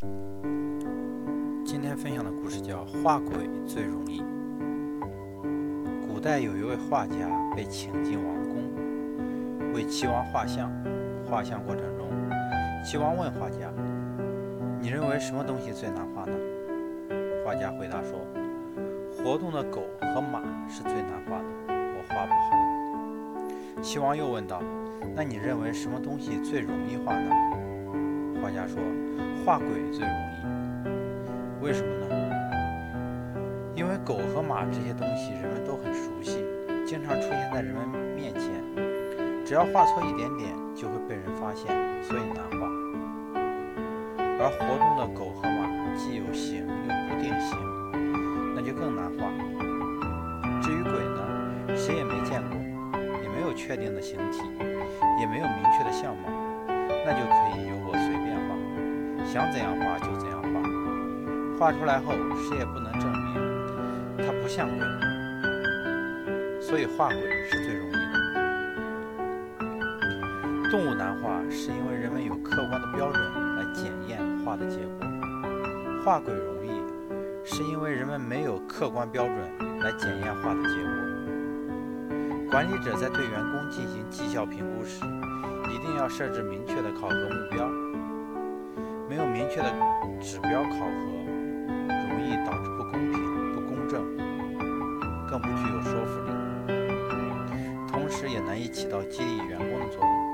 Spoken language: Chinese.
今天分享的故事叫《画鬼最容易》。古代有一位画家被请进王宫，为齐王画像。画像过程中，齐王问画家：“你认为什么东西最难画呢？”画家回答说：“活动的狗和马是最难画的，我画不好。”齐王又问道：“那你认为什么东西最容易画呢？”画家说：“画鬼最容易。为什么呢？因为狗和马这些东西人们都很熟悉，经常出现在人们面前，只要画错一点点。”就会被人发现，所以难画。而活动的狗和马既有形又不定形，那就更难画。至于鬼呢，谁也没见过，也没有确定的形体，也没有明确的相貌，那就可以，想怎样画就怎样画。画出来后，谁也不能证明它不像鬼，所以画鬼是最容易的。动物难画，是因为人们有客观的标准来检验画的结果；画鬼容易，是因为人们没有客观标准来检验画的结果。管理者在对员工进行绩效评估时，一定要设置明确的考核目标。没有明确的指标考核，容易导致不公平、不公正，更不具有说服力，同时也难以起到激励员工的作用。